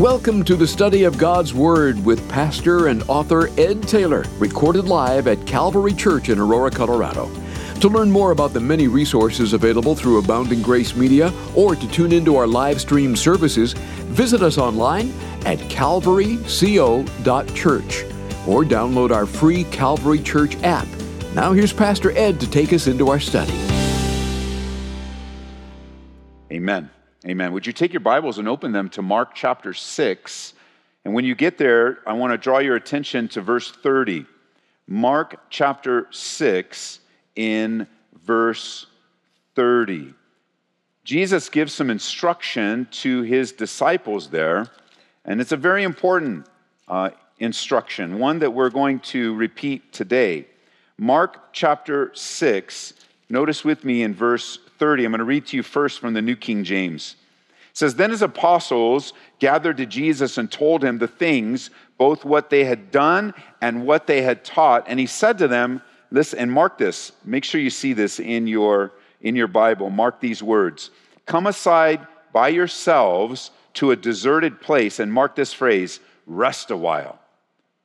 Welcome to the study of God's Word with pastor and author Ed Taylor, recorded live at Calvary Church in Aurora, Colorado. To learn more about the many resources available through Abounding Grace Media or to tune into our live stream services, visit us online at calvaryco.church or download our free Calvary Church app. Now here's Pastor Ed to take us into our study. Amen. Amen. Would you take your Bibles and open them to Mark chapter 6? And when you get there, I want to draw your attention to verse 30. Mark chapter 6 in verse 30. Jesus gives some instruction to his disciples there, and it's a very important uh, instruction, one that we're going to repeat today. Mark chapter 6, notice with me in verse 30. I'm going to read to you first from the New King James. It says, Then his apostles gathered to Jesus and told him the things, both what they had done and what they had taught. And he said to them, Listen, and mark this. Make sure you see this in your, in your Bible. Mark these words. Come aside by yourselves to a deserted place, and mark this phrase rest a while.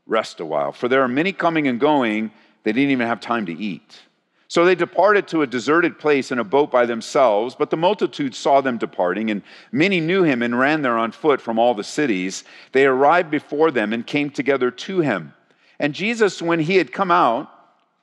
Rest a while. For there are many coming and going, they didn't even have time to eat. So they departed to a deserted place in a boat by themselves, but the multitude saw them departing, and many knew him and ran there on foot from all the cities. They arrived before them and came together to him. And Jesus, when he had come out,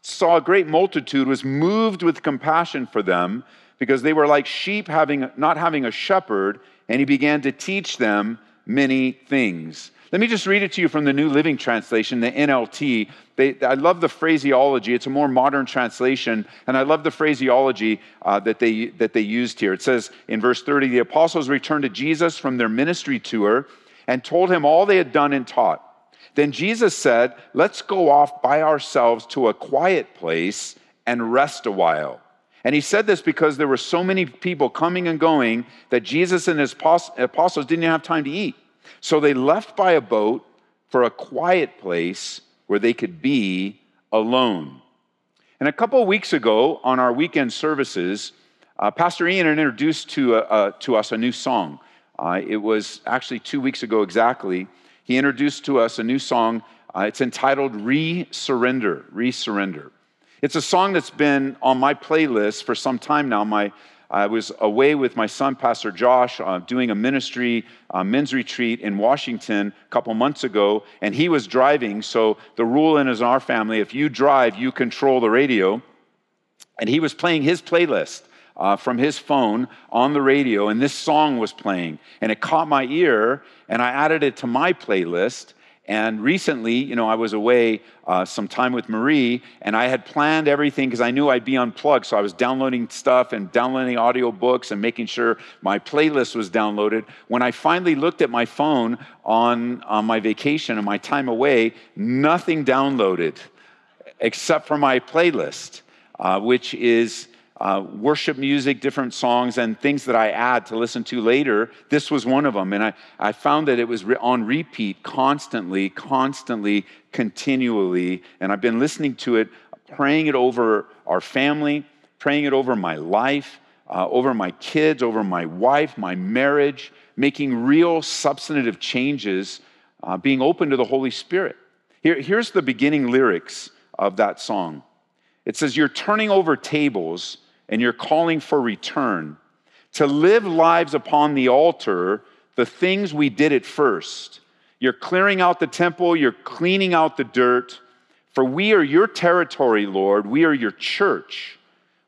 saw a great multitude, was moved with compassion for them because they were like sheep having, not having a shepherd, and he began to teach them many things. Let me just read it to you from the New Living Translation, the NLT. They, I love the phraseology. It's a more modern translation, and I love the phraseology uh, that, they, that they used here. It says in verse 30 the apostles returned to Jesus from their ministry tour and told him all they had done and taught. Then Jesus said, Let's go off by ourselves to a quiet place and rest a while. And he said this because there were so many people coming and going that Jesus and his apostles didn't have time to eat. So they left by a boat for a quiet place where they could be alone. And a couple of weeks ago, on our weekend services, uh, Pastor Ian introduced to, uh, uh, to us a new song. Uh, it was actually two weeks ago exactly he introduced to us a new song. Uh, it's entitled Re Surrender. Re Surrender. It's a song that's been on my playlist for some time now. My, I was away with my son, Pastor Josh, uh, doing a ministry uh, men's retreat in Washington a couple months ago, and he was driving. So the rule in our family if you drive, you control the radio. And he was playing his playlist uh, from his phone on the radio, and this song was playing. And it caught my ear, and I added it to my playlist. And recently, you know, I was away uh, some time with Marie, and I had planned everything because I knew I'd be unplugged. So I was downloading stuff and downloading audiobooks and making sure my playlist was downloaded. When I finally looked at my phone on, on my vacation and my time away, nothing downloaded except for my playlist, uh, which is uh, worship music, different songs, and things that I add to listen to later. This was one of them. And I, I found that it was re- on repeat constantly, constantly, continually. And I've been listening to it, praying it over our family, praying it over my life, uh, over my kids, over my wife, my marriage, making real substantive changes, uh, being open to the Holy Spirit. Here, here's the beginning lyrics of that song. It says, You're turning over tables and you're calling for return, to live lives upon the altar, the things we did at first. You're clearing out the temple, you're cleaning out the dirt. For we are your territory, Lord. We are your church.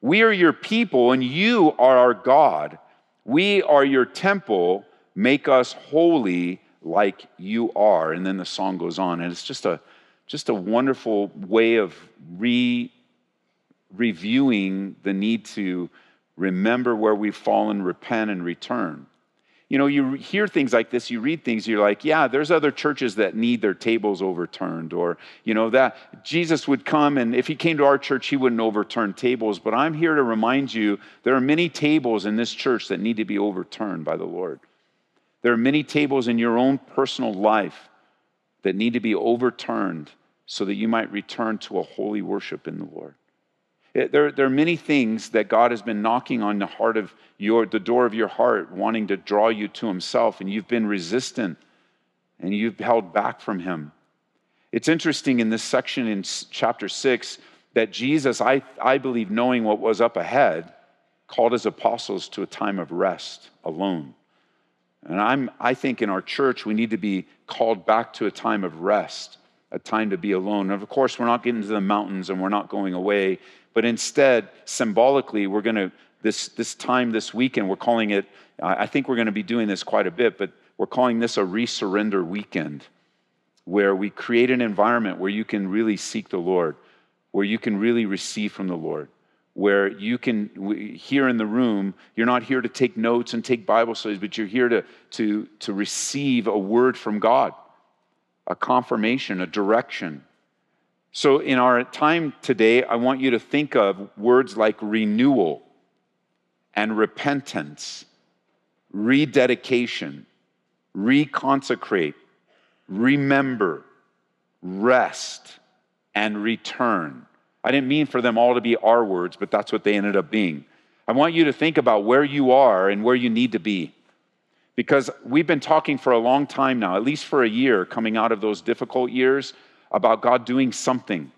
We are your people, and you are our God. We are your temple. Make us holy like you are. And then the song goes on, and it's just a just a wonderful way of re reviewing the need to remember where we've fallen, repent, and return. You know, you hear things like this, you read things, you're like, yeah, there's other churches that need their tables overturned. Or, you know, that Jesus would come and if he came to our church, he wouldn't overturn tables. But I'm here to remind you there are many tables in this church that need to be overturned by the Lord. There are many tables in your own personal life that need to be overturned so that you might return to a holy worship in the Lord. There, there are many things that God has been knocking on the heart of your, the door of your heart, wanting to draw you to Himself, and you've been resistant and you've held back from him. It's interesting in this section in chapter 6 that Jesus, I, I believe, knowing what was up ahead, called his apostles to a time of rest alone. And I'm, I think in our church, we need to be called back to a time of rest, a time to be alone. And of course, we're not getting to the mountains and we're not going away, but instead, symbolically, we're going to, this, this time this weekend, we're calling it, I think we're going to be doing this quite a bit, but we're calling this a resurrender weekend where we create an environment where you can really seek the Lord, where you can really receive from the Lord where you can here in the room you're not here to take notes and take bible studies but you're here to, to, to receive a word from god a confirmation a direction so in R time today i want you to think of words like renewal and repentance rededication reconsecrate remember rest and return I didn't mean for them all to be our words, but that's what they ended up being. I want you to think about where you are and where you need to be. Because we've been talking for a long time now, at least for a year, coming out of those difficult years, about God doing something.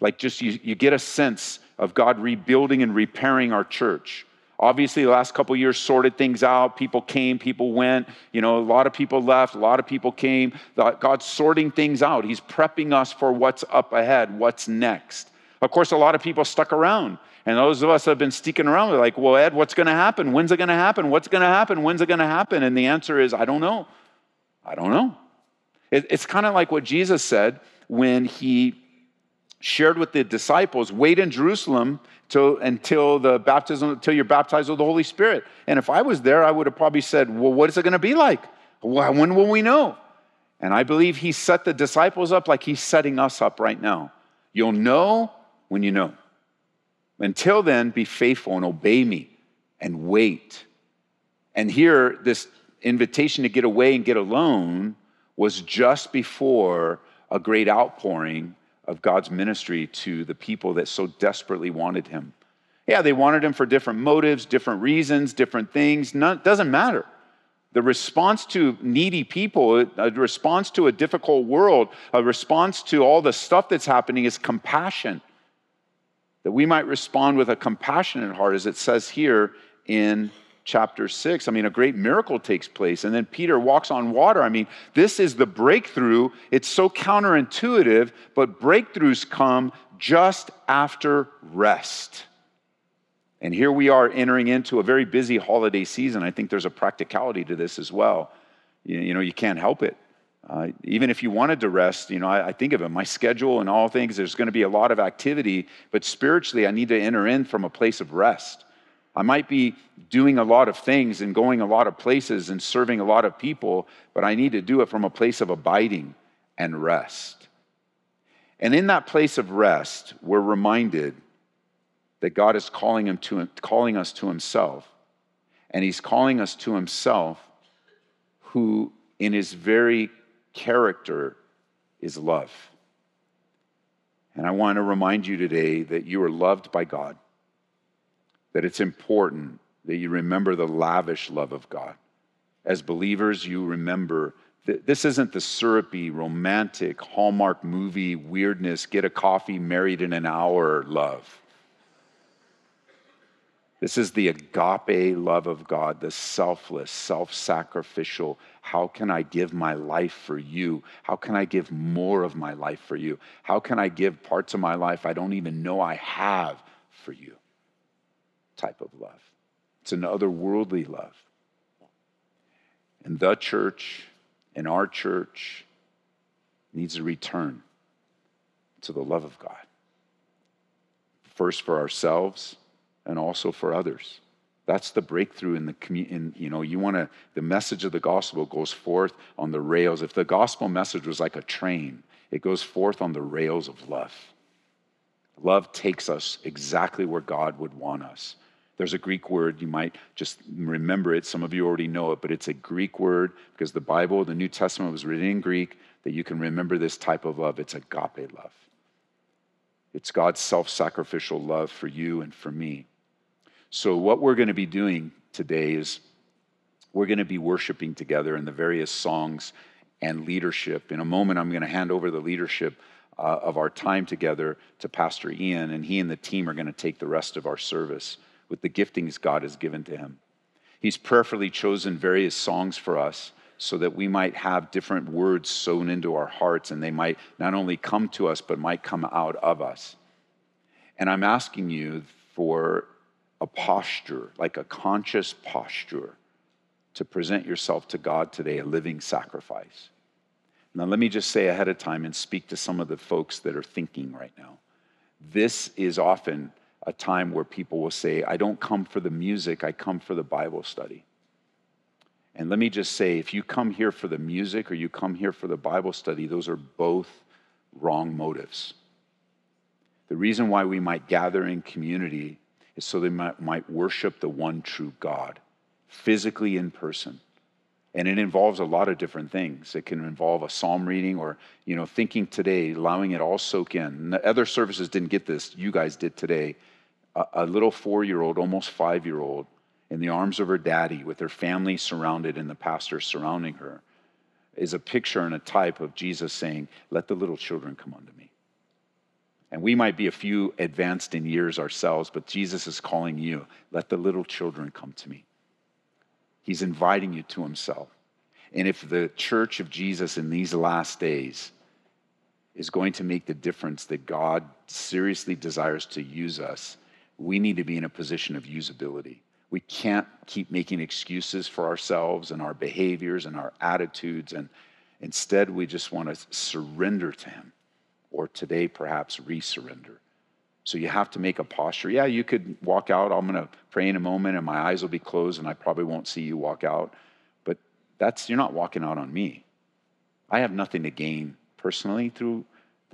Like just you, you get a sense of God rebuilding and repairing our church. Obviously, the last couple years sorted things out. People came, people went. You know, a lot of people left, a lot of people came. God's sorting things out. He's prepping us for what's up ahead, what's next. Of course, a lot of people stuck around. And those of us that have been sticking around, we're like, well, Ed, what's going to happen? When's it going to happen? What's going to happen? When's it going to happen? And the answer is, I don't know. I don't know. It, it's kind of like what Jesus said when he shared with the disciples, wait in Jerusalem till, until the baptism, until you're baptized with the Holy Spirit. And if I was there, I would have probably said, well, what is it going to be like? When will we know? And I believe he set the disciples up like he's setting us up right now. You'll know when you know. Until then, be faithful and obey me and wait. And here, this invitation to get away and get alone was just before a great outpouring of God's ministry to the people that so desperately wanted him. Yeah, they wanted him for different motives, different reasons, different things. Doesn't matter. The response to needy people, a response to a difficult world, a response to all the stuff that's happening is compassion that we might respond with a compassionate heart, as it says here in chapter 6. I mean, a great miracle takes place, and then Peter walks on water. I mean, this is the breakthrough. It's so counterintuitive, but breakthroughs come just after rest. And here we are entering into a very busy holiday season. I think there's a practicality to this as well. You, you know, you can't help it. Uh, even if you wanted to rest, you know, I, I, think of it, my schedule and all things, there's going to be a lot of activity, but spiritually, I need to enter in from a place of rest. I might be doing a lot of things and going a lot of places and serving a lot of people, but I need to do it from a place of abiding and rest. And in that place of rest, we're reminded that God is calling, him to, calling us to Himself. And He's calling us to Himself, who in His very character is love. And I want to remind you today that you are loved by God, that it's important that you remember the lavish love of God. As believers, you remember that this isn't the syrupy, romantic, Hallmark movie weirdness, get a coffee, married in an hour love. This is the agape love of God, the selfless, self sacrificial. How can I give my life for you? How can I give more of my life for you? How can I give parts of my life I don't even know I have for you? Type of love. It's an otherworldly love. And the church, and our church, needs to return to the love of God. First for ourselves and also for others. That's the breakthrough in the community. You know, you want to, the message of the gospel goes forth on the rails. If the gospel message was like a train, it goes forth on the rails of love. Love takes us exactly where God would want us. There's a Greek word, you might just remember it. Some of you already know it, but it's a Greek word because the Bible, the New Testament was written in Greek, that you can remember this type of love. It's agape love. It's God's self sacrificial love for you and for me. So, what we're going to be doing today is we're going to be worshiping together in the various songs. and leadership. In a moment, I'm going to hand over the leadership uh, of our time together to Pastor Ian, and he and the team are going to take the rest of our service with the giftings God has given to him. He's prayerfully chosen various songs for us so that we might have different words sown into our hearts and they might not only come to us, but might come out of us. And I'm asking you for a posture, like a conscious posture, to present yourself to God today, a living sacrifice. Now, let me just say ahead of time and speak to some of the folks that are thinking right now. This is often a time where people will say, I don't come for the music, I come for the Bible study. And let me just say, if you come here for the music or you come here for the Bible study, those are both wrong motives. The reason why we might gather in community is so they might, might worship the one true God, physically in person. And it involves a lot of different things. It can involve a psalm reading or, you know, thinking today, allowing it all soak in. And the other services didn't get this. You guys did today. A, little four-year-old, almost five-year-old, in the arms of her daddy with her family surrounded and the pastor surrounding her is a picture and a type of Jesus saying, Let the little children come unto me. And we might be a few advanced in years ourselves, but Jesus is calling you, Let the little children come to me. He's inviting you to himself. And if the church of Jesus in these last days is going to make the difference that God seriously desires to use us, we need to be in a position of usability. We can't keep making excuses for ourselves and our behaviors and our attitudes. And instead, we just want to surrender to Him, or today, perhaps, resurrender. So you have to make a posture. Yeah, you could walk out. I'm going to pray in a moment, and my eyes will be closed, and I probably won't see you walk out. But that's you're not walking out on me. I have nothing to gain personally through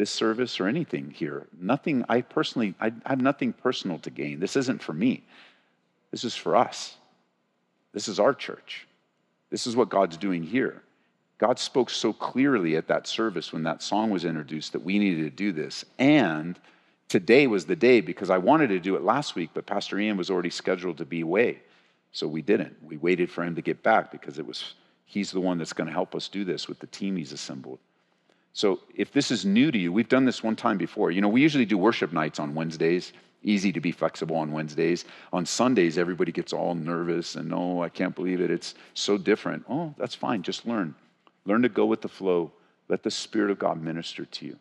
this service or anything here. Nothing. I personally, I have nothing personal to gain. This isn't for me. This is for us. This is our church. This is what God's doing here. God spoke so clearly at that service when that song was introduced that we needed to do this. And today was the day because I wanted to do it last week, but Pastor Ian was already scheduled to be away. So we didn't. We waited for him to get back because it was he's the one that's going to help us do this with the team he's assembled. So if this is new to you, we've done this one time before. You know, we usually do worship nights on Wednesdays easy to be flexible on Wednesdays. On Sundays, everybody gets all nervous and, oh, I can't believe it. It's so different. Oh, that's fine. Just learn. Learn to go with the flow. Let the Spirit of God minister to you.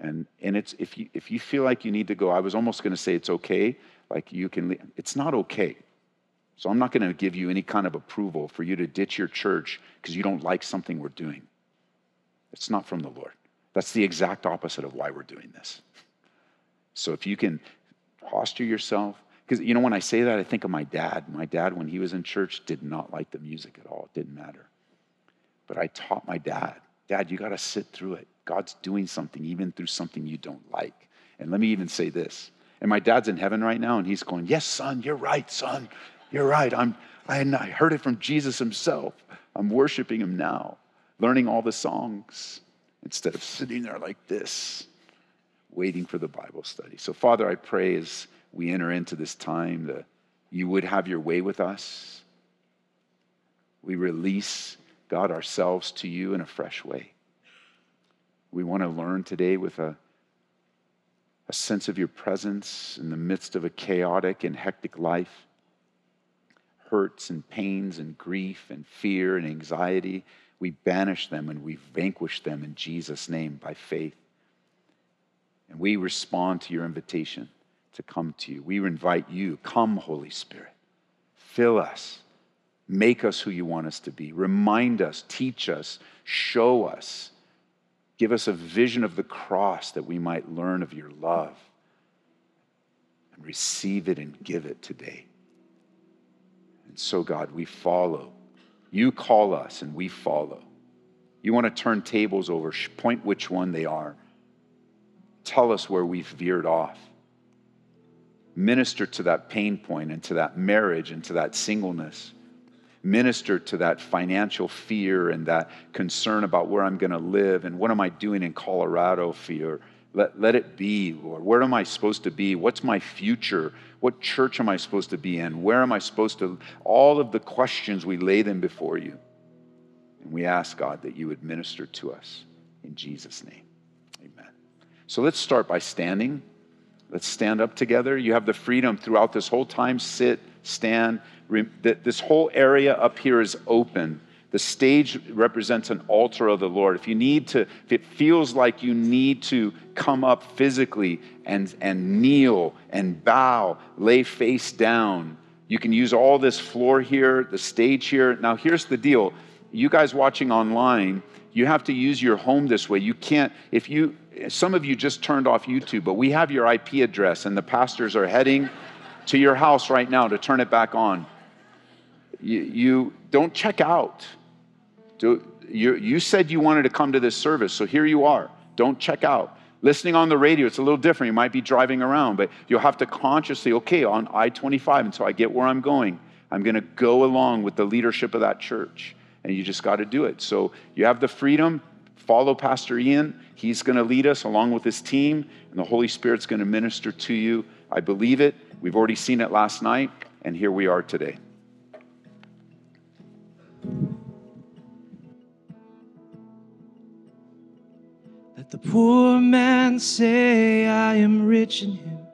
And, and it's, if, you, if you feel like you need to go, I was almost going to say it's okay. Like you can, it's not okay. So I'm not going to give you any kind of approval for you to ditch your church because you don't like something we're doing. It's not from the Lord. That's the exact opposite of why we're doing this. So if you can posture yourself. Because, you know, when I say that, I think of my dad. My dad, when he was in church, did not like the music at all. It didn't matter. But I taught my dad, Dad, you got to sit through it. God's doing something, even through something you don't like. And let me even say this. And my dad's in heaven right now, and he's going, Yes, son, you're right, son. You're right. I'm, I, I heard it from Jesus himself. I'm worshiping him now, learning all the songs instead of sitting there like this waiting for the Bible study. So, Father, I pray as we enter into this time that you would have your way with us. We release, God, ourselves to you in a fresh way. We want to learn today with a, a sense of your presence in the midst of a chaotic and hectic life. Hurts and pains and grief and fear and anxiety, we banish them and we vanquish them in Jesus' name by faith. And we respond to your invitation to come to you. We invite you, come, Holy Spirit. Fill us. Make us who you want us to be. Remind us, teach us, show us. Give us a vision of the cross that we might learn of your love and receive it and give it today. And so, God, we follow. You call us and we follow. You want to turn tables over, point which one they are tell us where we've veered off. Minister to that pain point and to that marriage and to that singleness. Minister to that financial fear and that concern about where I'm going to live and what am I doing in Colorado fear. Let, let it be, Lord. Where am I supposed to be? What's my future? What church am I supposed to be in? Where am I supposed to? All of the questions, we lay them before you. And we ask, God, that you would minister to us in Jesus' name. Amen. So let's start by standing. Let's stand up together. You have the freedom throughout this whole time sit, stand. This whole area up here is open. The stage represents an altar of the Lord. If you need to, if it feels like you need to come up physically and, and kneel and bow, lay face down, you can use all this floor here, the stage here. Now, here's the deal you guys watching online, you have to use your home this way. You can't, if you, some of you just turned off YouTube, but we have your IP address, and the pastors are heading to your house right now to turn it back on. You, you don't check out. Do, you, you said you wanted to come to this service, so here you are. Don't check out. Listening on the radio, it's a little different. You might be driving around, but you'll have to consciously, okay, on I 25, until I get where I'm going, I'm going to go along with the leadership of that church. And you just got to do it. So you have the freedom. Follow Pastor Ian. He's going to lead us along with his team, and the Holy Spirit's going to minister to you. I believe it. We've already seen it last night, and here we are today. Let the poor man say, I am rich in him.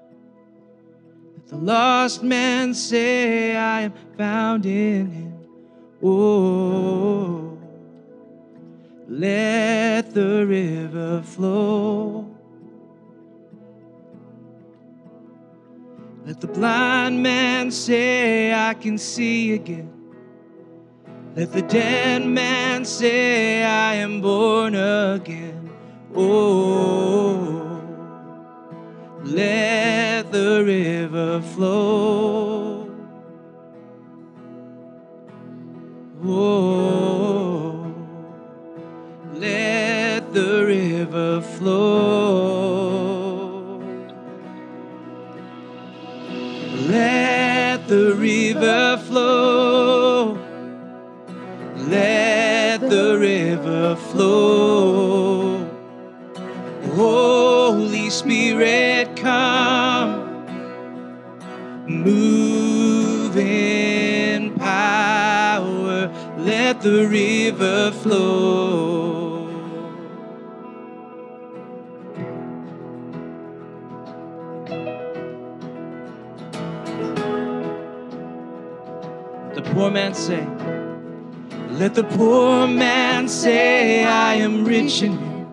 Let the lost man say, I am found in him. Oh, let the river flow. Let the blind man say, I can see again. Let the dead man say, I am born again. Oh, let the river flow. The river flow. The poor man say, Let the poor man say, I am rich in you.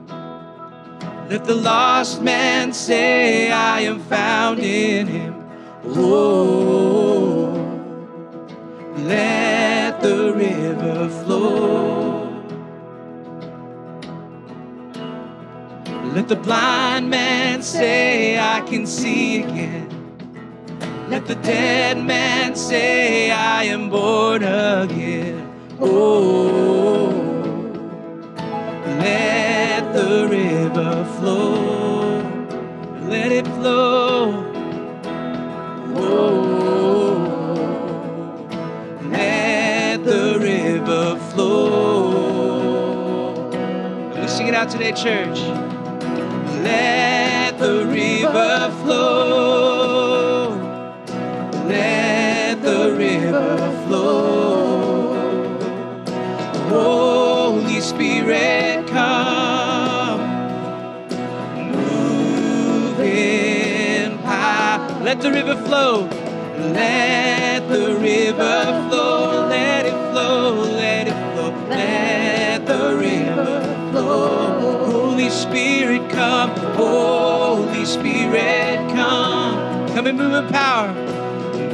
Let the lost man say, I am found in him. Oh, Let the blind man say, I can see again. Let the dead man say, I am born again. Oh, let the river flow. Let it flow. Out today, church. Let the river flow. Let the river flow. Holy Spirit, come. Move in power. Let the river flow. Let the river flow. Holy Spirit, come. Holy Spirit, come. Come and move in power.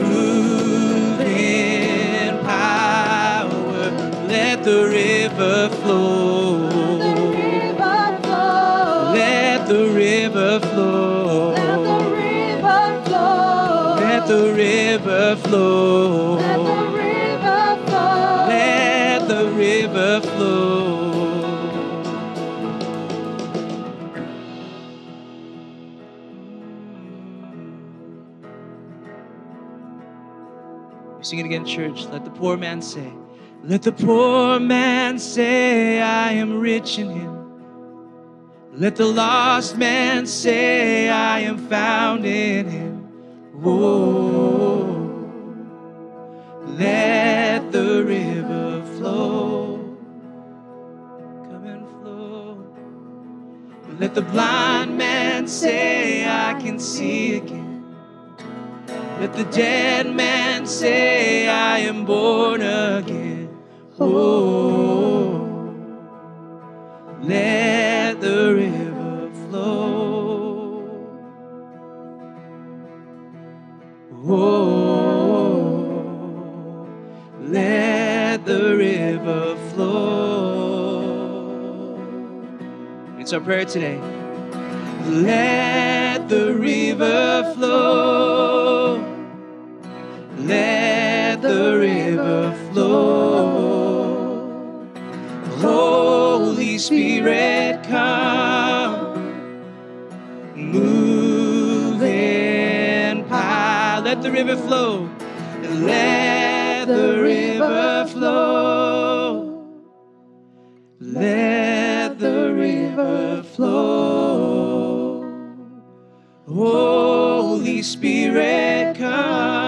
Move in power. Let the river flow. Let the river flow. Let the river flow. Let sing it again, church. Let the poor man say, Let the poor man say, I am rich in him. Let the lost man say, I am found in him. Oh, let the river flow. Come and flow. Let the blind man say, I can see again. Let the dead man say, I am born again. Oh, let the river flow. Oh, let the river flow. It's our prayer today. Let the river flow. Let the river flow. Holy Spirit, come. Move in power. Let the river flow. Let the river flow. Let the river flow. Holy Spirit, come.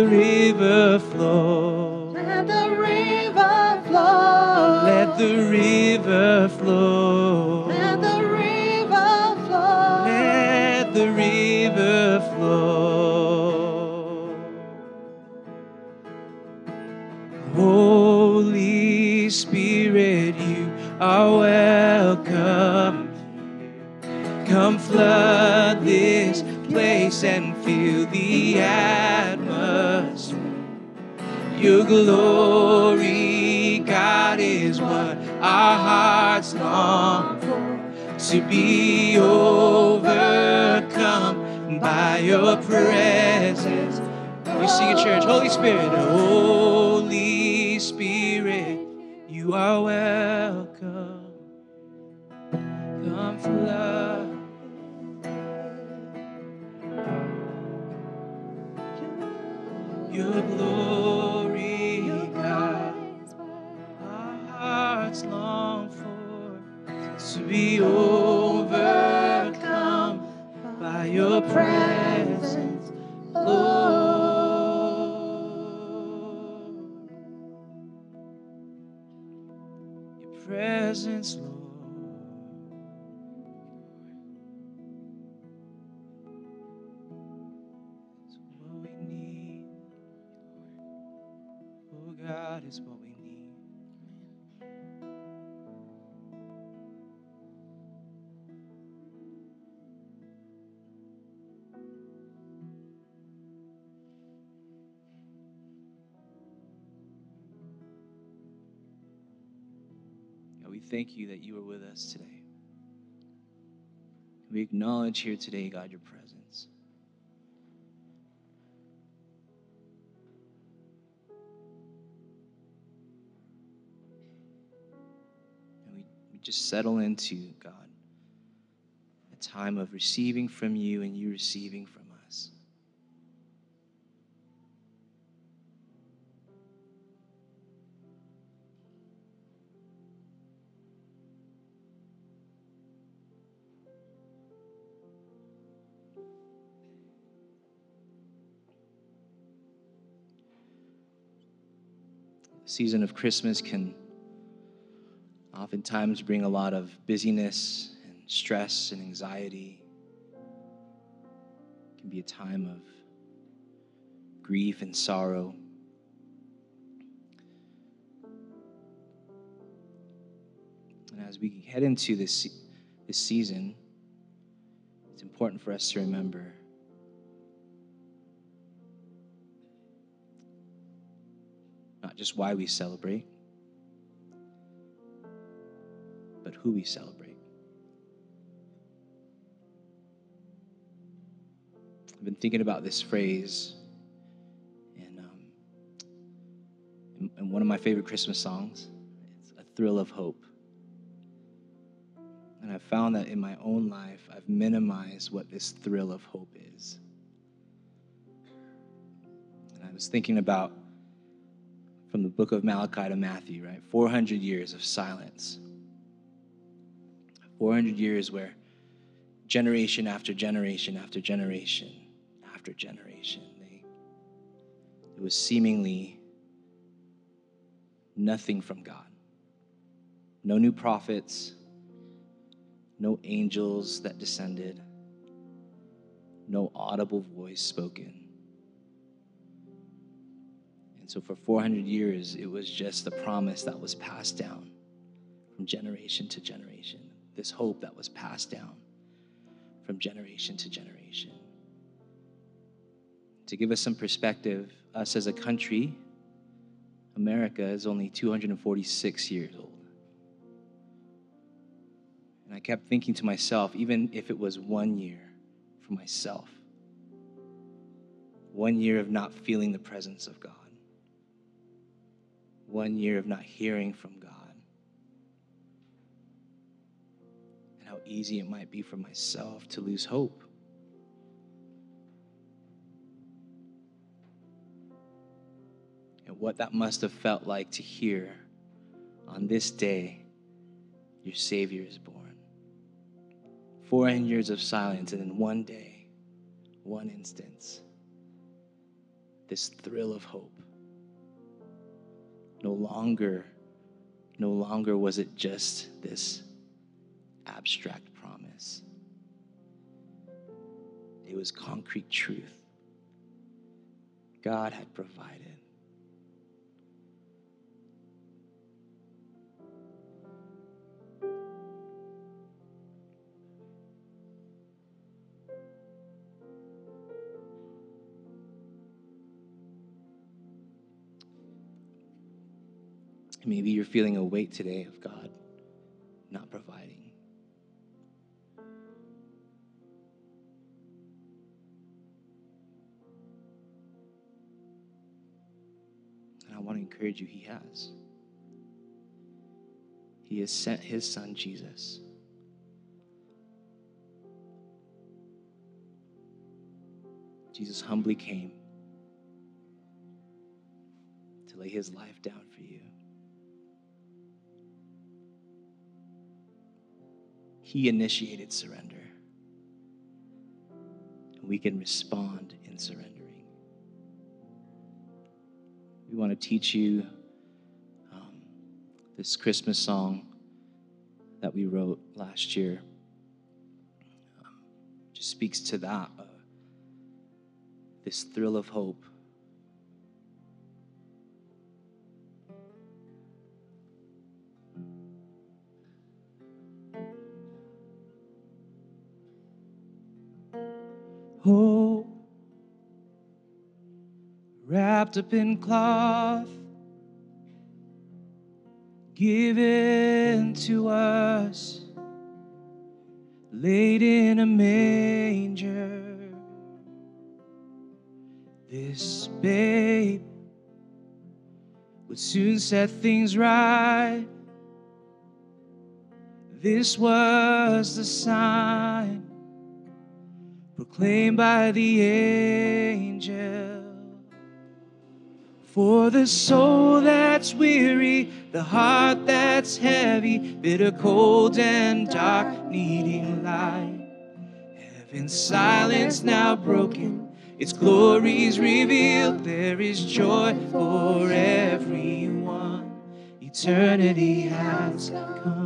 The river flow. Let the river flow. Let the river flow. Let the river flow. Let the river flow. Holy Spirit, you are welcome. Come flood this place and fill the atmosphere. Your glory, God, is what our hearts long for. To be overcome by your presence. We sing at church, Holy Spirit, Holy Spirit, you are welcome. Come flood. Your glory, hearts long for to be overcome by your presence, Lord. Your presence, Lord. is we thank you that you are with us today. We acknowledge here today, God, your presence. And we, we just settle into, God, a time of receiving from you and you receiving from season of Christmas can oftentimes bring a lot of busyness and stress and anxiety. It can be a time of grief and sorrow. And as we head into this, this season, it's important for us to remember not just why we celebrate, but who we celebrate. I've been thinking about this phrase in, um, in one of my favorite Christmas songs. It's A Thrill of Hope. And I've found that in my own life, I've minimized what this thrill of hope is. And I was thinking about from the book of Malachi to Matthew, right? 400 years of silence. 400 years where generation after generation after generation after generation. They, it was seemingly nothing from God. No new prophets, no angels that descended, no audible voice spoken. So for 400 years, it was just the promise that was passed down from generation to generation, this hope that was passed down from generation to generation. To give us some perspective, us as a country, America is only 246 years old. And I kept thinking to myself, even if it was one year for myself, one year of not feeling the presence of God, one year of not hearing from God, and how easy it might be for myself to lose hope. And what that must have felt like to hear on this day, your Savior is born. 400 years of silence, and in one day, one instance, this thrill of hope. No longer, no longer was it just this abstract promise. It was concrete truth. God had provided. Maybe you're feeling a weight today of God not providing. And I want to encourage you, He has. He has sent His Son, Jesus. Jesus humbly came to lay His life down for you. He initiated surrender. And we can respond in surrendering. We want to teach you um, this Christmas song that we wrote last year. Um, just speaks to that, uh, this thrill of hope. hope wrapped up in cloth given to us laid in a manger this babe would soon set things right this was the sign proclaimed by the angel. For the soul that's weary, the heart that's heavy, bitter, cold, and dark, needing light. Heaven's silence now broken, its glories revealed. There is joy for everyone. Eternity has come.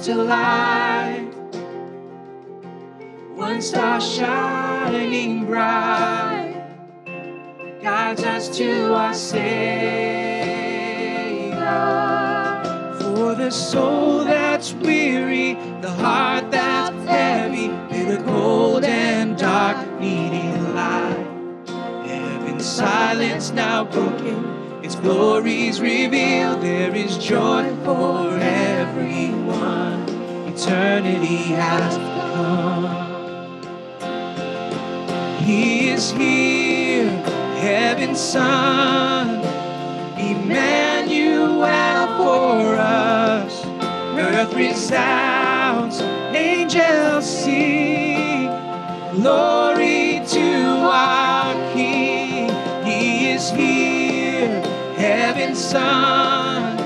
To light. One star shining bright guides us to our Savior. For the soul that's weary, the heart that's heavy, bitter, cold, and dark, needing light. Heaven's silence now broken, Glories revealed, there is joy for everyone. Eternity has come. He is here, heaven's Son, Emmanuel for us. Earth resounds, angels sing, glory. Son.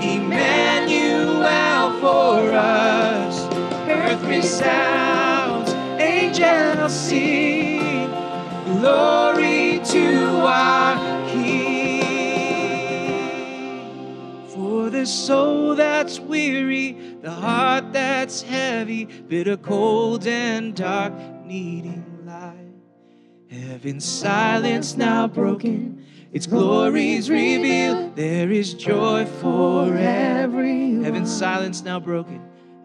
Emmanuel for us. Earth resounds, angels sing. Glory to our King. For the soul that's weary, the heart that's heavy, bitter, cold, and dark, needing light. Heaven's silence now broken, its glories revealed. There is joy for every. Heaven's silence now broken,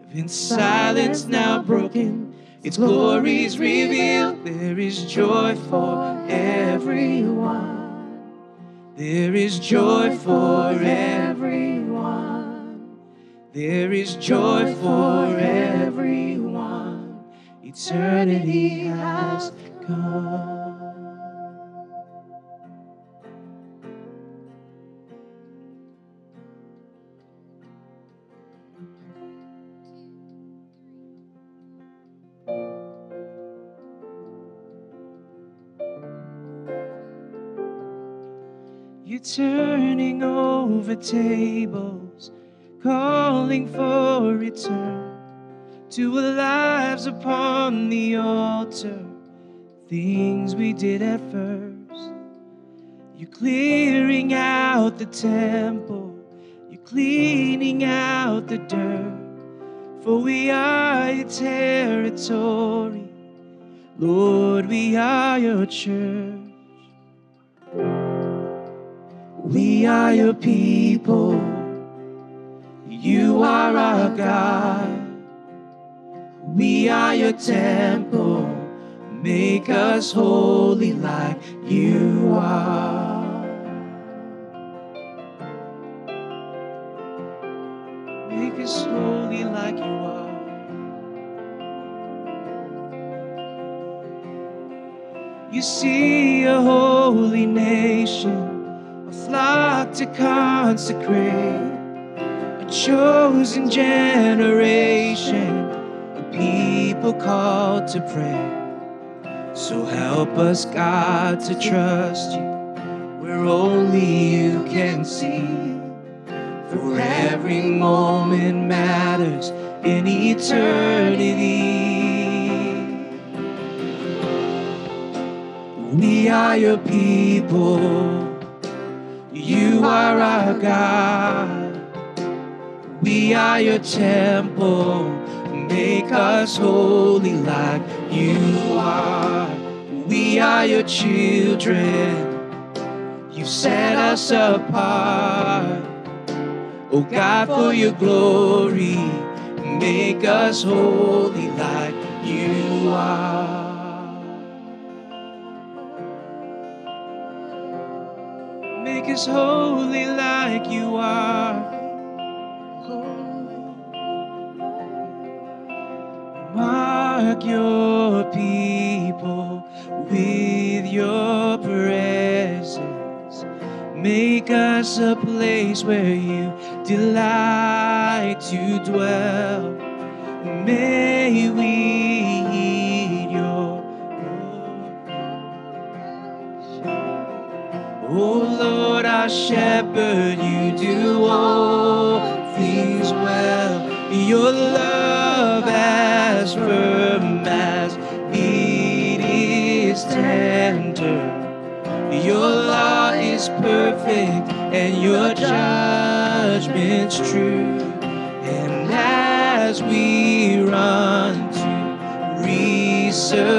heaven's silence now broken. Its glories revealed. There is joy for everyone. There is joy for everyone. There is joy for everyone. Eternity has come. Turning over tables, calling for return to our lives upon the altar. Things we did at first. You're clearing out the temple, you're cleaning out the dirt. For we are your territory, Lord, we are your church. We are your people. You are our God. We are your temple. Make us holy like you are. Make us holy like you are. You see a holy nation a to consecrate, a chosen generation, a people called to pray. So help us, God, to trust you where only you can see. For every moment matters in eternity. We are your people. You are our God. We are your temple. Make us holy like you are. We are your children. You set us apart. Oh God, for your glory, make us holy like you are. Us holy like you are. Mark your people with your presence. Make us a place where you delight to dwell. May we Lord, our shepherd, you do all things well. Your love as firm as it is tender. Your law is perfect and your judgment's true. And as we run to resurrender,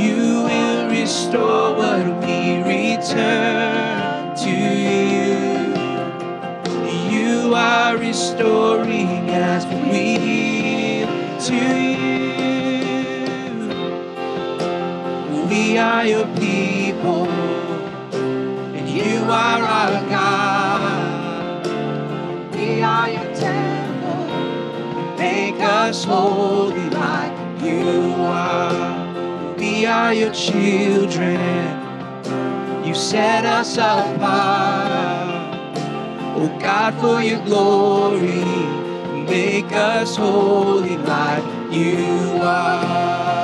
you will restore restoring as we yield to you. We are your people, and you are our God. We are your temple. Make us holy like you are. We are your children. You set us apart. Oh God, for your glory, make us holy like you are.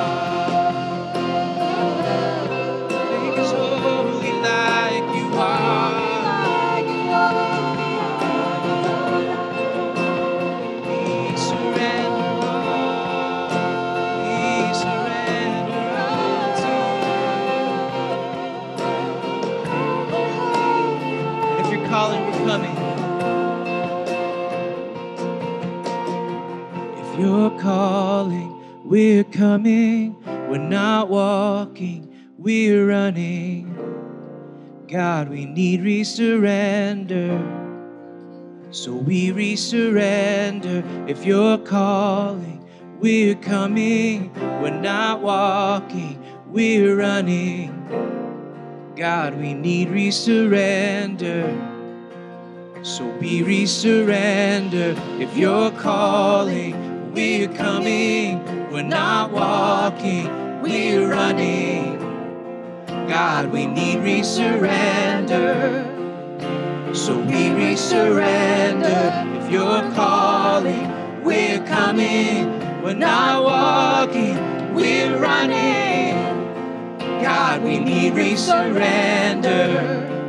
Coming. We're not walking, we're running. God, we need resurrender. So we resurrender. If you're calling, we're coming. We're not walking, we're running. God, we need resurrender. So we resurrender. If you're calling, we're coming. We're not walking, we're running. God, we need resurrender. So we resurrender. If you're calling, we're coming. We're not walking, we're running. God, we need resurrender.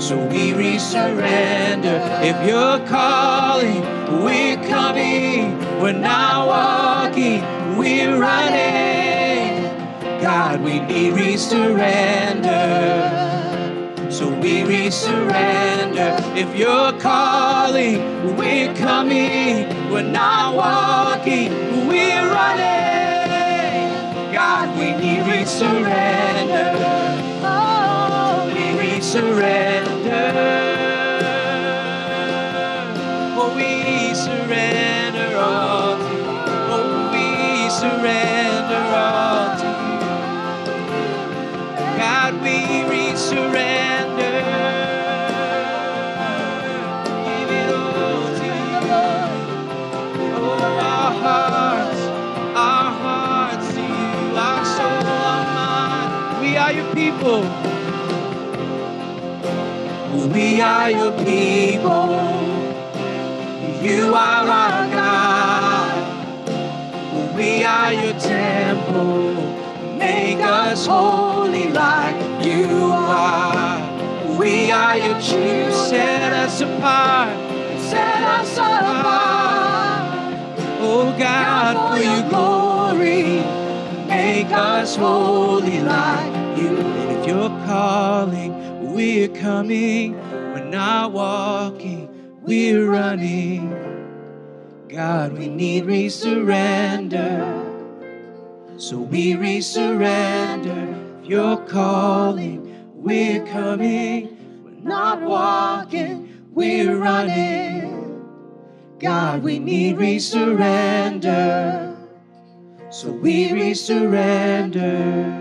So we resurrender. If you're calling, we're coming. We're not walking, we're running. God, we need resurrender. So we resurrender. If you're calling, we're coming. We're not walking, we're running. God, we need resurrender. Oh, We surrender. We are your people. You are our God. We are your temple. Make us holy like you are. We are your children. Set us apart. Set us apart. Oh God, for your glory. Make us holy like you. You're calling, we're coming. We're not walking, we're running. God, we need resurrender. So we resurrender. If you're calling, we're coming. We're not walking, we're running. God, we need resurrender. So we resurrender.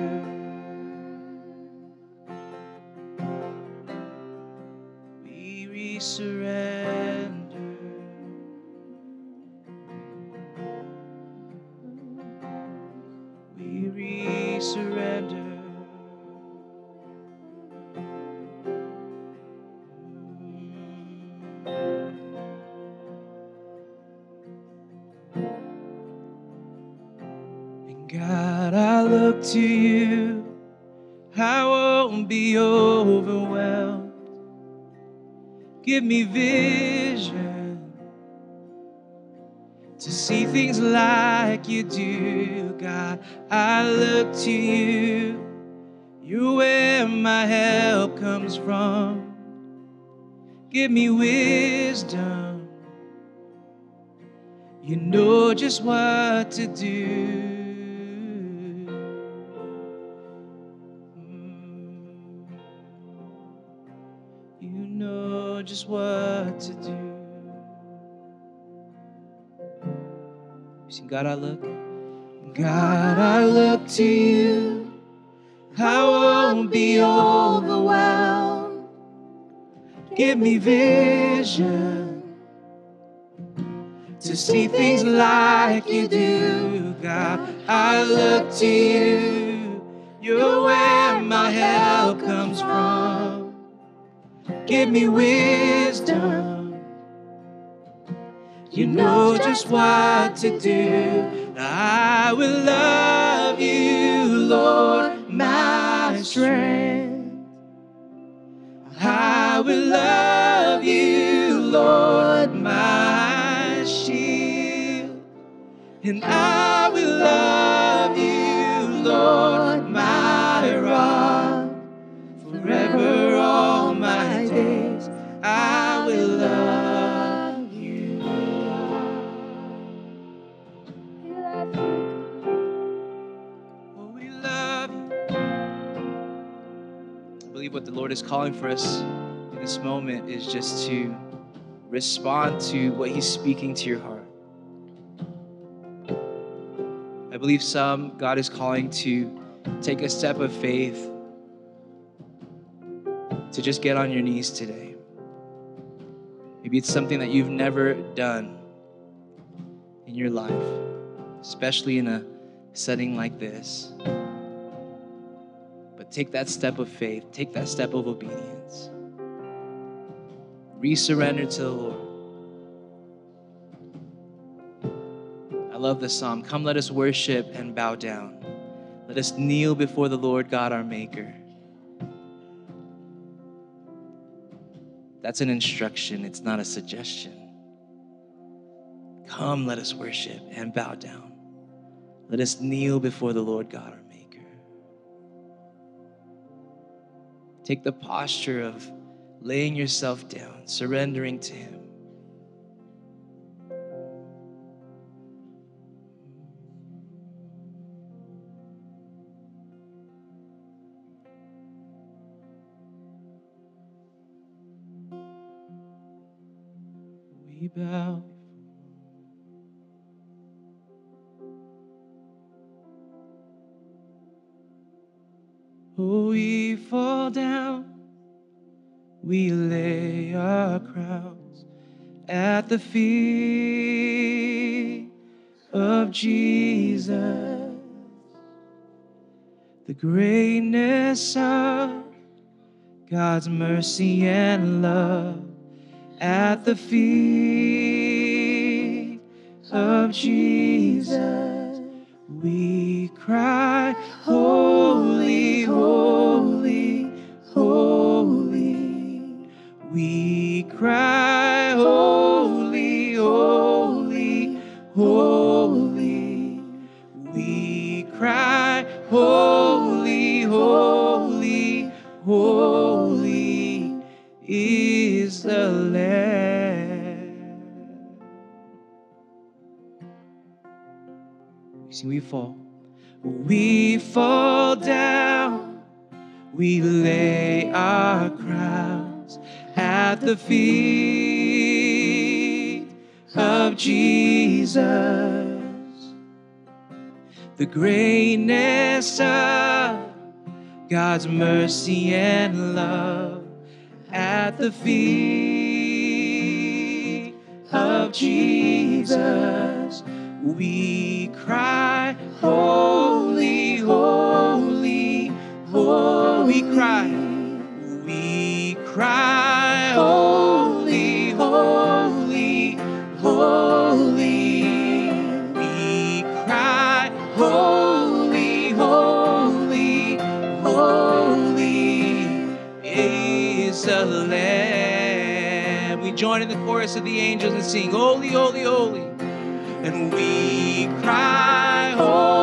Give me vision to see things like you do, God. I look to you. You're where my help comes from. Give me wisdom. You know just what to do. Just what to do. You see, God, I look. God, I look to you. I won't be overwhelmed. Give me vision to see things like you do, God. I look to you. You're where my help comes from. Give me wisdom. You know just what to do. I will love you, Lord, my strength. I will love you, Lord, my shield. And I will love you, Lord, believe what the Lord is calling for us in this moment is just to respond to what He's speaking to your heart. I believe some God is calling to take a step of faith to just get on your knees today. Maybe it's something that you've never done in your life, especially in a setting like this. Take that step of faith, take that step of obedience. Resurrender to the Lord. I love the psalm. Come, let us worship and bow down. Let us kneel before the Lord God our Maker. That's an instruction, it's not a suggestion. Come, let us worship and bow down. Let us kneel before the Lord God our Maker. Take the posture of laying yourself down, surrendering to Him. We bow. We lay our crowns at the feet of Jesus. The greatness of God's mercy and love at the feet of Jesus. We cry, Holy, holy, We cry, Holy, holy, holy. We cry, Holy, holy, holy is the Lamb. See, we fall. We fall down. We lay our at the feet of Jesus. The greatness of God's mercy and love at the feet of Jesus. We cry, Holy, holy, holy. We cry, we cry, join in the chorus of the angels and sing, Holy, holy, holy. And we cry, Holy,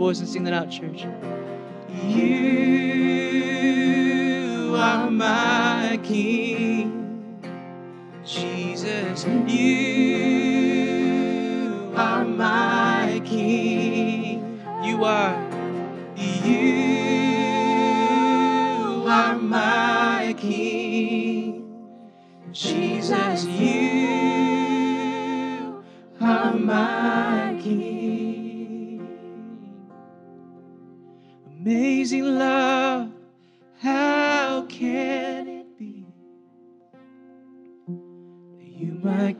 voice and sing that out, church. You are my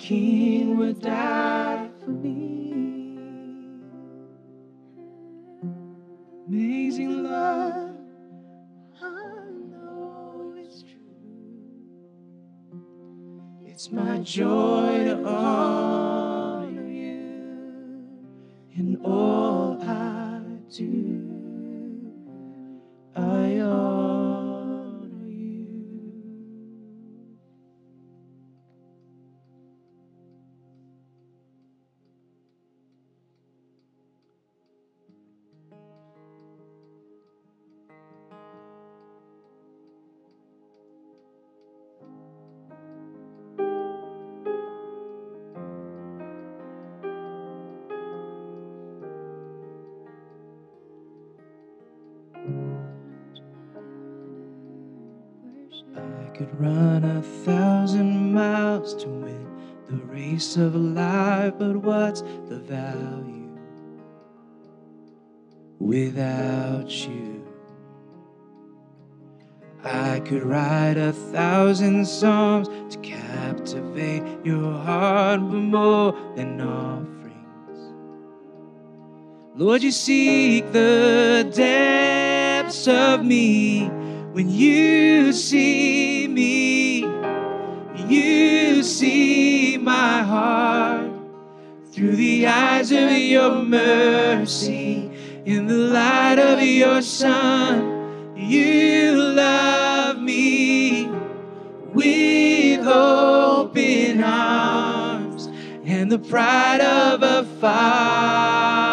King, would die for me? Amazing love, I know it's true. It's my joy to honor you in all I do. Value without you? I could write a thousand songs to captivate your heart, but more than offerings. Lord, you seek the depths of me when you see me. You see my heart the eyes of your mercy, in the light of your sun, You love me with open arms and the pride of a father.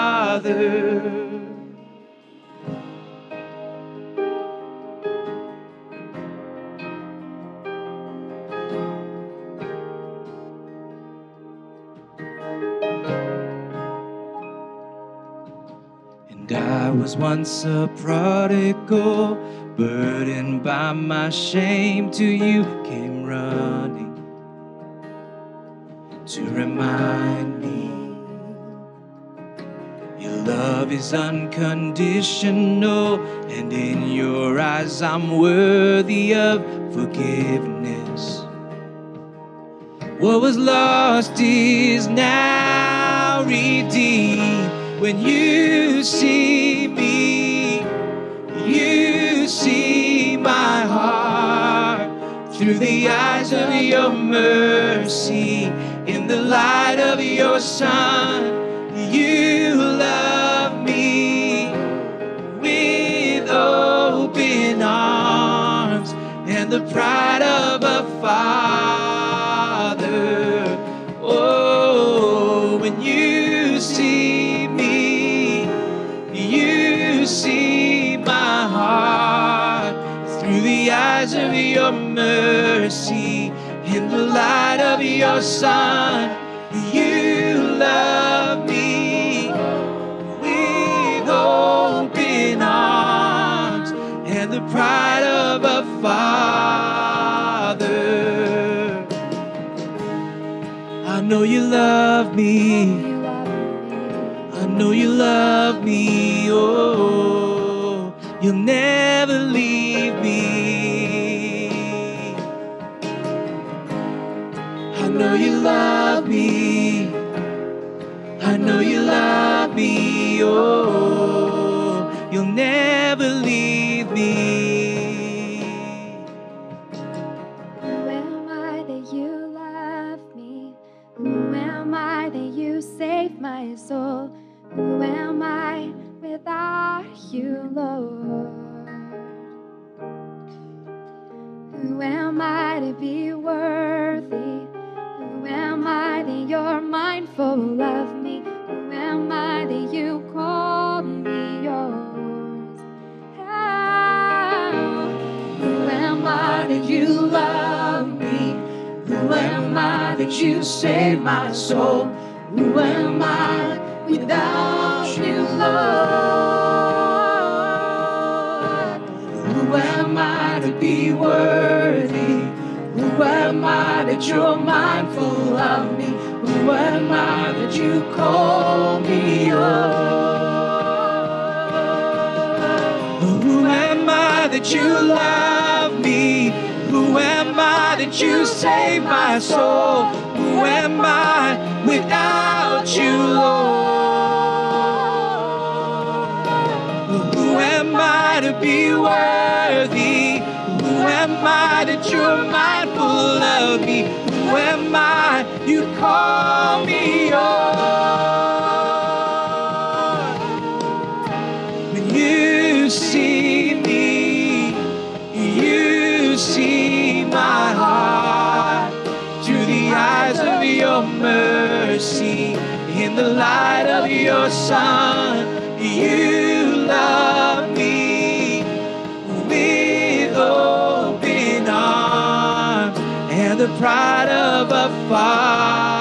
I was once a prodigal, burdened by my shame, till you came running to remind me your love is unconditional, and in your eyes I'm worthy of forgiveness. What was lost is now redeemed. When you see me, you see my heart through the eyes of your mercy, in the light of your Son. You love me with open arms and the pride of your mercy, in the light of your sun. You love me with open arms and the pride of a father. I know you love me. I know you love me. Oh, you'll never love me. I know you love me. Oh, you'll never leave me. Who am I that you love me? Who am I that you save my soul? Who am I without you, Lord? Who am I to be worthy? am I that you're mindful of me? Who am I that you call me yours? How? Who am I that you love me? Who am I that you save my soul? Who am I without you, Lord? Who am I to be worthy? Who am I that you're mindful of me? Who am I that you call me yours? Who am I that you love me? Who am I that you save my soul? Who am I without you, Lord? Who am I to be worthy? Who am I that you're mindful call me. When you see me, you see my heart through the eyes of your mercy, in the light of your Son. You love me with open arms and the pride of a father.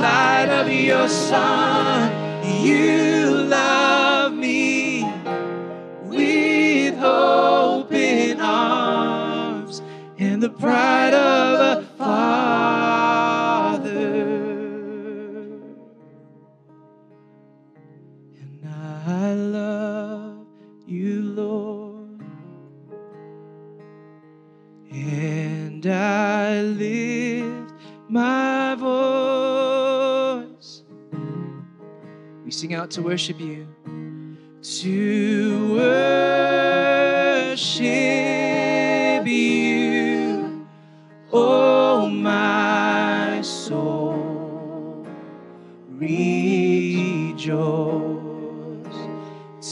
Light of your Son. You love me with open arms and the pride of a father. And I love you, Lord, and I lift Out to worship you. To worship you, oh my soul, rejoice,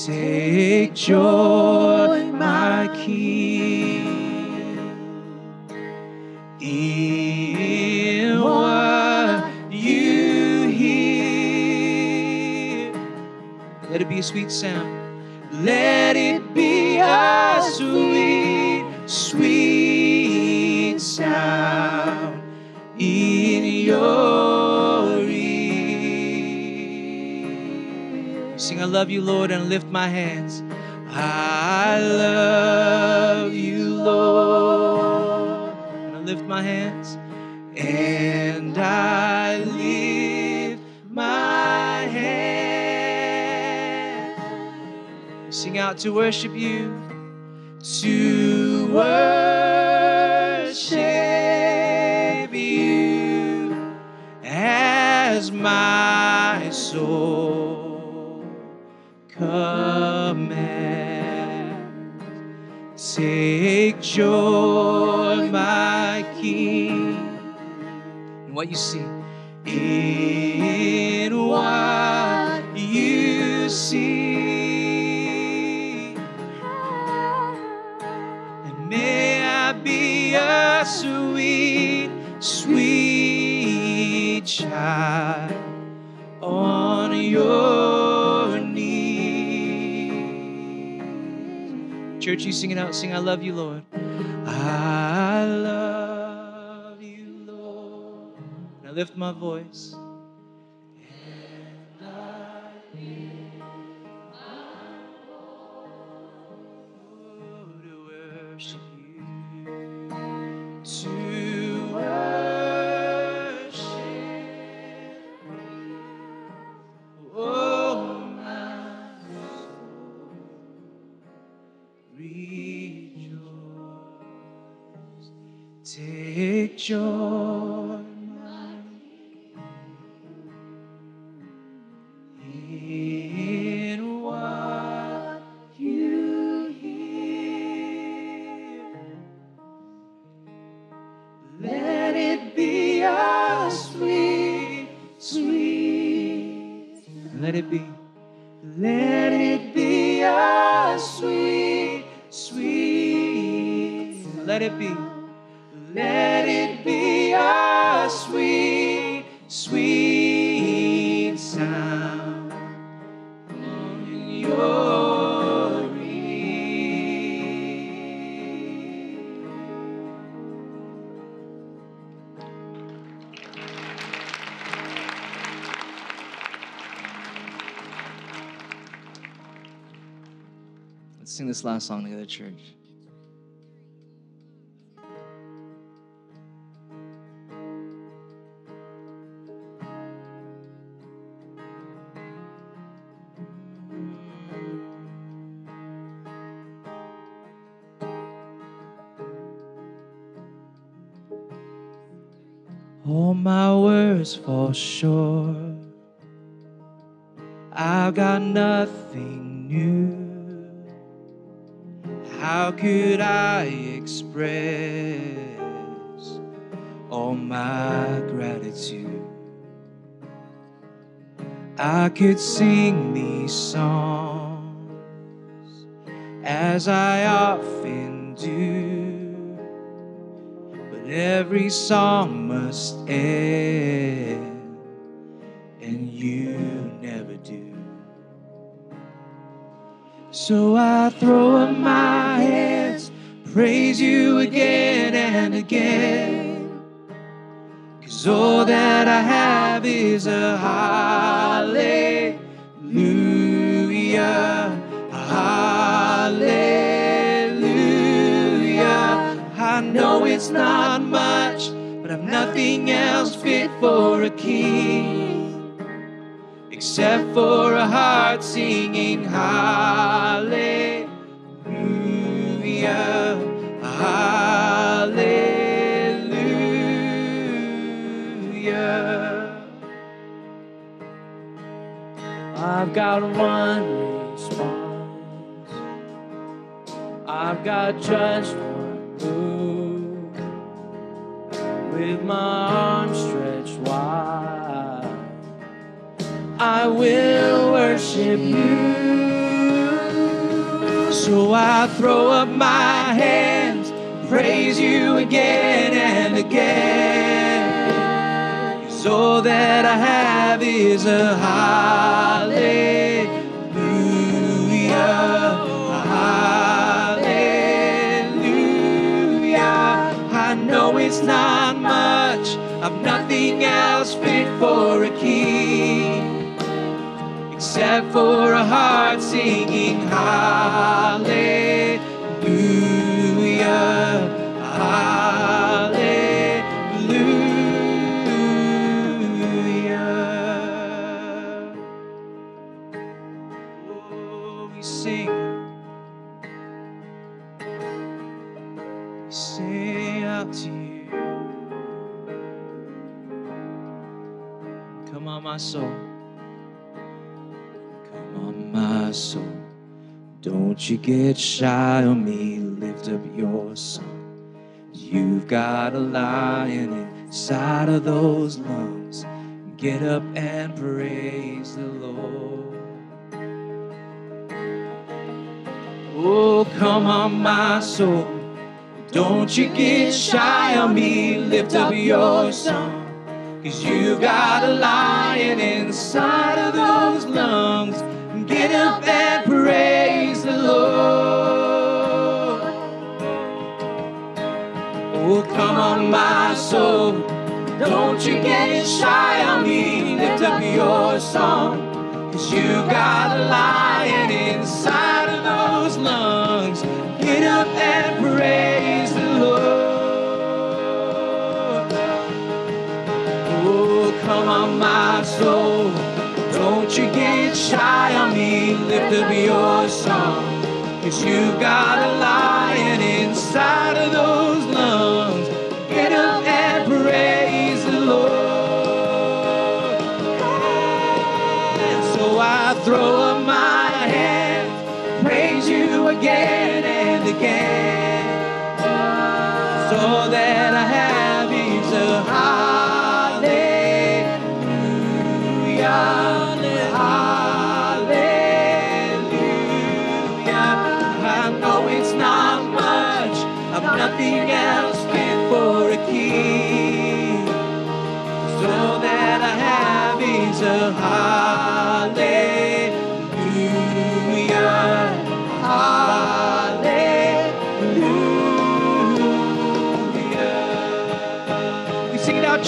take joy, sweet sound. Let it be a sweet, sweet sound in your ear. Sing, I love you, Lord, and lift my hands. I love you, Lord. And I lift my hands. And I to worship you. To worship you as my soul commands. Take joy, my King, in what you see. Church, you sing it out. Sing, I love you, Lord. I love you, Lord. And I lift my voice. This last song together, church. All my words fall short. I've got nothing new. Could I express all my gratitude? I could sing these songs as I often do, but every song must end, and you never do. So I throw up my hands, praise you again and again. Cause all that I have is a hallelujah, hallelujah. I know it's not much, but I've nothing else fit for a king except for a heart singing hallelujah. I've got one response. I've got just one move with my arms stretched wide. I will worship you. So I throw up my hands, praise you again and again. All that I have is a hallelujah, A hallelujah. I know it's not much, I've nothing else fit for a king except for a heart singing hallelujah, hallelujah. Sing, sing out to you. Come on, my soul. Come on, my soul. Don't you get shy on me. Lift up your song. You've got a lion inside of those lungs. Get up and praise the Lord. Oh, come on, my soul. Don't you get shy on me. Lift up your song. Cause you've got a lion inside of those lungs. Get up and praise the Lord. Oh, come on, my soul. Don't you get shy on me. Lift up your song. Cause you've got a lion inside those lungs. Get up and praise the Lord. Oh, come on, my soul. Don't you get shy on me. Lift up your song. Cause you got a lion inside of those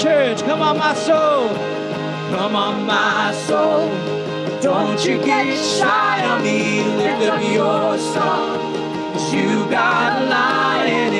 church. Come on, my soul. Come on, my soul. Don't you get shy on me. Lift up your song. Cause you got a lion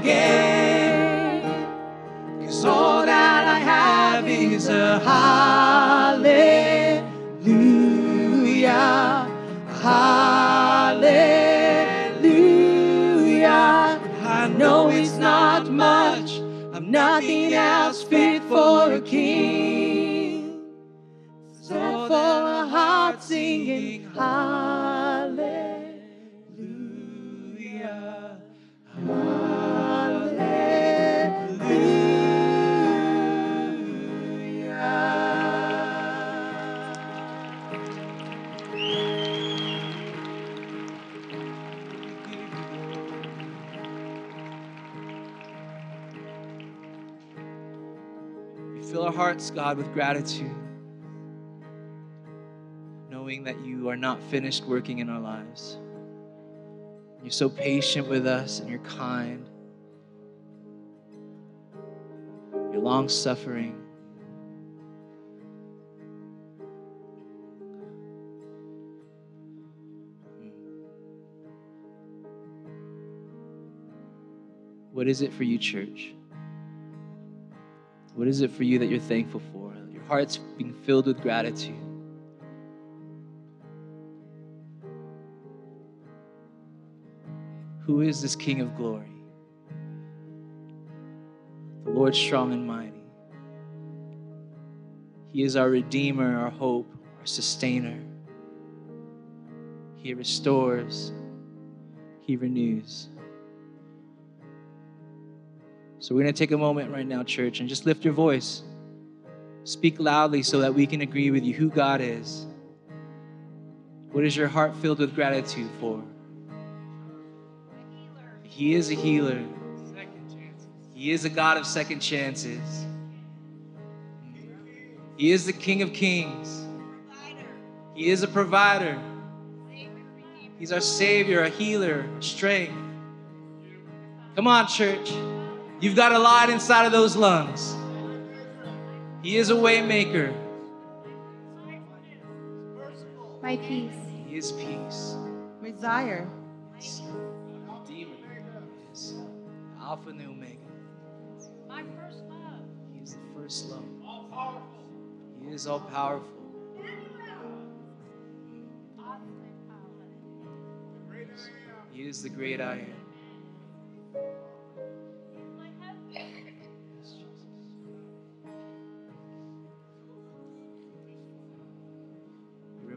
again. Cause all that I have is a hallelujah. Hallelujah. I know it's not much. I'm nothing else fit for a king. So for a heart singing hallelujah. Hearts, God, with gratitude, knowing that you are not finished working in our lives. You're so patient with us and you're kind. You're long suffering. What is it for you, church? What is it for you that you're thankful for? Your heart's being filled with gratitude. Who is this King of glory? The Lord strong and mighty. He is our Redeemer, our hope, our sustainer. He restores, He renews. So we're going to take a moment right now, church, and just lift your voice. Speak loudly so that we can agree with you who God is. What is your heart filled with gratitude for? He is a healer. He is a God of second chances. He is the King of kings. He is a provider. He's our Savior, a healer, strength. Come on, church. You've got a lot inside of those lungs. He is a waymaker. My peace. He is peace. Desire. Redeemer. Yes. Alpha and Omega. My first love. He is the first love. All powerful. He is all powerful. He is the great I am.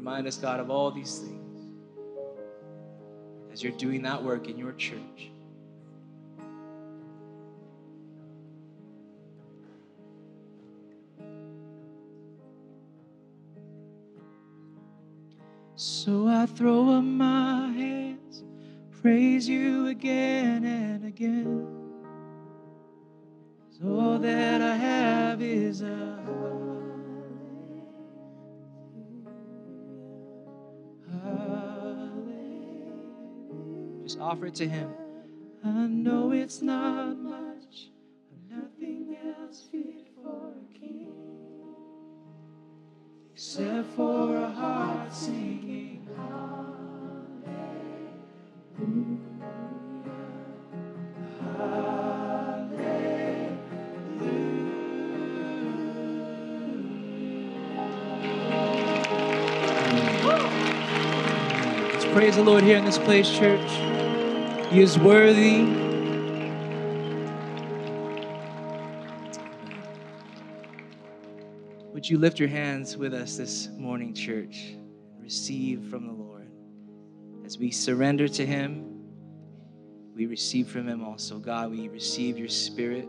Remind us, God, of all these things as you're doing that work in your church. So I throw up my hands, praise you again and again. 'Cause all that I have is a Just offer it to Him. I know it's not much, but nothing else fit for a king except for a heart singing Let's praise the Lord here in this place, church. He is worthy. Would you lift your hands with us this morning, church? Receive from the Lord as we surrender to Him we receive from Him also. God, we receive your Spirit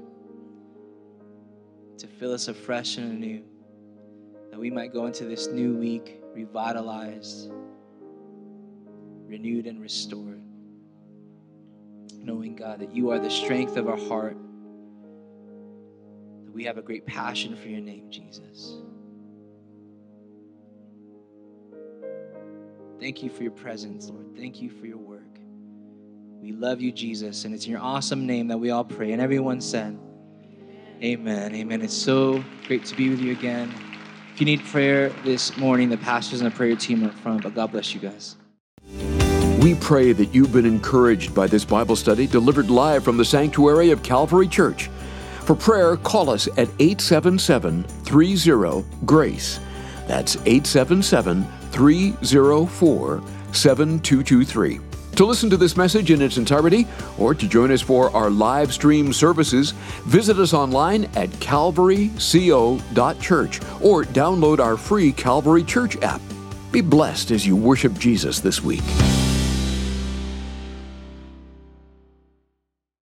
to fill us afresh and anew, that we might go into this new week revitalized, renewed, and restored. Knowing, God, that you are the strength of our heart, that we have a great passion for your name, Jesus. Thank you for your presence, Lord. Thank you for your work. We love you, Jesus, and it's in your awesome name that we all pray. And everyone said, Amen. Amen. It's so great to be with you again. If you need prayer this morning, the pastors and the prayer team are up front, but God bless you guys. We pray that you've been encouraged by this Bible study delivered live from the sanctuary of Calvary Church. For prayer, call us at 877 30 GRACE. That's 877 304 7223. To listen to this message in its entirety or to join us for our live stream services, visit us online at calvaryco.church or download our free Calvary Church app. Be blessed as you worship Jesus this week.